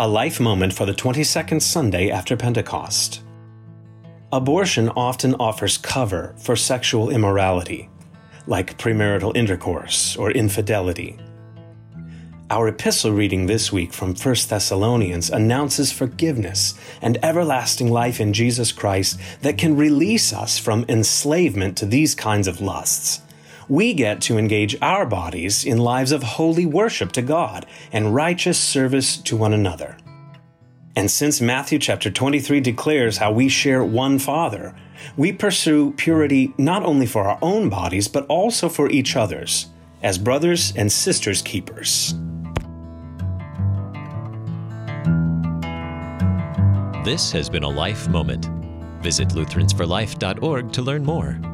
a life moment for the 22nd Sunday after Pentecost. Abortion often offers cover for sexual immorality, like premarital intercourse or infidelity. Our epistle reading this week from 1 Thessalonians announces forgiveness and everlasting life in Jesus Christ that can release us from enslavement to these kinds of lusts. We get to engage our bodies in lives of holy worship to God and righteous service to one another. And since Matthew chapter 23 declares how we share one Father, we pursue purity not only for our own bodies, but also for each other's, as brothers and sisters keepers. This has been a Life Moment. Visit Lutheransforlife.org to learn more.